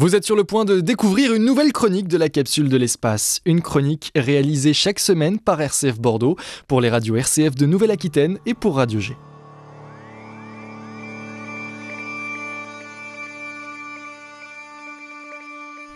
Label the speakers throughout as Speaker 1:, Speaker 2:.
Speaker 1: Vous êtes sur le point de découvrir une nouvelle chronique de la capsule de l'espace. Une chronique réalisée chaque semaine par RCF Bordeaux pour les radios RCF de Nouvelle-Aquitaine et pour Radio G.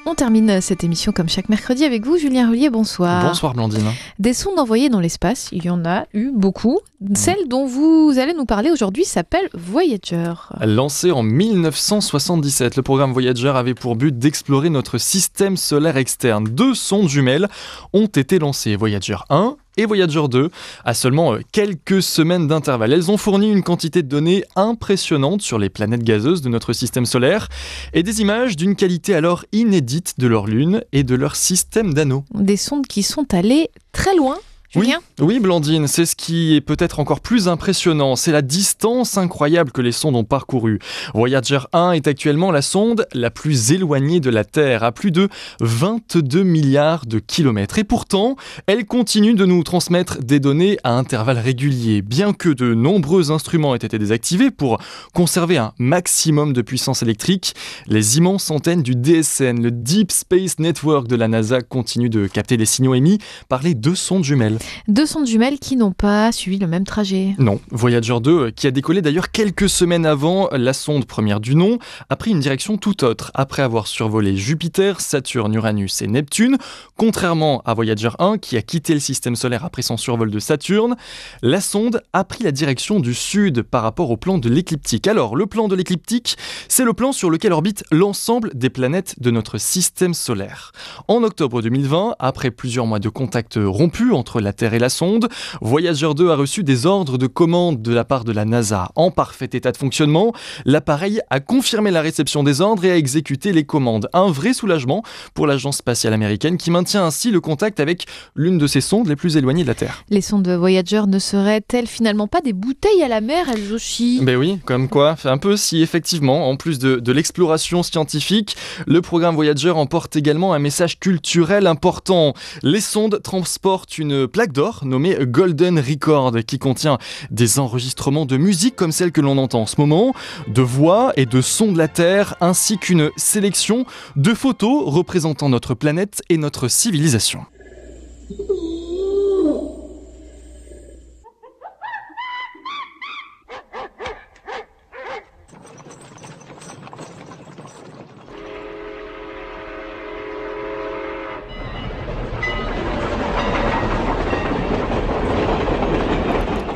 Speaker 2: On termine cette émission comme chaque mercredi avec vous, Julien Rullier, bonsoir.
Speaker 1: Bonsoir Blandine.
Speaker 2: Des sondes envoyées dans l'espace, il y en a eu beaucoup. Celle dont vous allez nous parler aujourd'hui s'appelle Voyager.
Speaker 1: Lancée en 1977, le programme Voyager avait pour but d'explorer notre système solaire externe. Deux sondes jumelles ont été lancées, Voyager 1 et Voyager 2 à seulement euh, quelques semaines d'intervalle. Elles ont fourni une quantité de données impressionnante sur les planètes gazeuses de notre système solaire et des images d'une qualité alors inédite de leur lune et de leur système d'anneaux.
Speaker 2: Des sondes qui sont allées très loin
Speaker 1: oui, oui, Blandine, c'est ce qui est peut-être encore plus impressionnant, c'est la distance incroyable que les sondes ont parcourue. Voyager 1 est actuellement la sonde la plus éloignée de la Terre, à plus de 22 milliards de kilomètres. Et pourtant, elle continue de nous transmettre des données à intervalles réguliers, bien que de nombreux instruments aient été désactivés pour conserver un maximum de puissance électrique. Les immenses antennes du DSN, le Deep Space Network de la NASA, continuent de capter les signaux émis par les deux sondes jumelles.
Speaker 2: Deux sondes jumelles qui n'ont pas suivi le même trajet.
Speaker 1: Non, Voyager 2, euh, qui a décollé d'ailleurs quelques semaines avant, la sonde première du nom, a pris une direction tout autre après avoir survolé Jupiter, Saturne, Uranus et Neptune. Contrairement à Voyager 1, qui a quitté le système solaire après son survol de Saturne, la sonde a pris la direction du sud par rapport au plan de l'écliptique. Alors, le plan de l'écliptique, c'est le plan sur lequel orbite l'ensemble des planètes de notre système solaire. En octobre 2020, après plusieurs mois de contact rompu entre la Terre et la sonde, Voyager 2 a reçu des ordres de commande de la part de la NASA en parfait état de fonctionnement. L'appareil a confirmé la réception des ordres et a exécuté les commandes. Un vrai soulagement pour l'agence spatiale américaine qui maintient ainsi le contact avec l'une de ses sondes les plus éloignées de la Terre.
Speaker 2: Les sondes Voyager ne seraient-elles finalement pas des bouteilles à la mer, elles aussi?
Speaker 1: Ben oui, comme quoi, un peu si effectivement, en plus de, de l'exploration scientifique, le programme Voyager emporte également un message culturel important. Les sondes transportent une plaque d'or nommée Golden Record qui contient des enregistrements de musique comme celle que l'on entend en ce moment, de voix et de sons de la Terre, ainsi qu'une sélection de photos représentant notre planète et notre civilisation.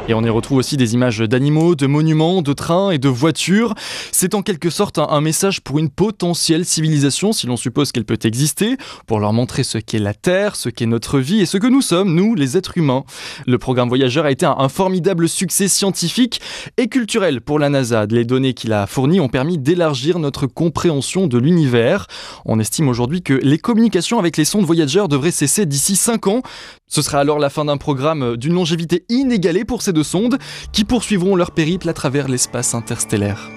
Speaker 1: Et on y retrouve aussi des images d'animaux, de monuments, de trains et de voitures. C'est en quelque sorte un, message pour une potentielle civilisation, si l'on suppose qu'elle peut exister, pour leur montrer ce qu'est la Terre, ce qu'est notre vie et ce que nous sommes, nous, les êtres humains. Le programme Voyageur a été un, formidable succès scientifique et culturel pour la NASA. Les données qu'il a fournies ont permis d'élargir notre compréhension de l'univers. On estime aujourd'hui que les communications avec les sondes voyageurs devraient cesser d'ici 5 ans. Ce sera alors la fin d'un programme d'une longévité inégalée pour ces deux sondes qui poursuivront leur périple à travers l'espace interstellaire.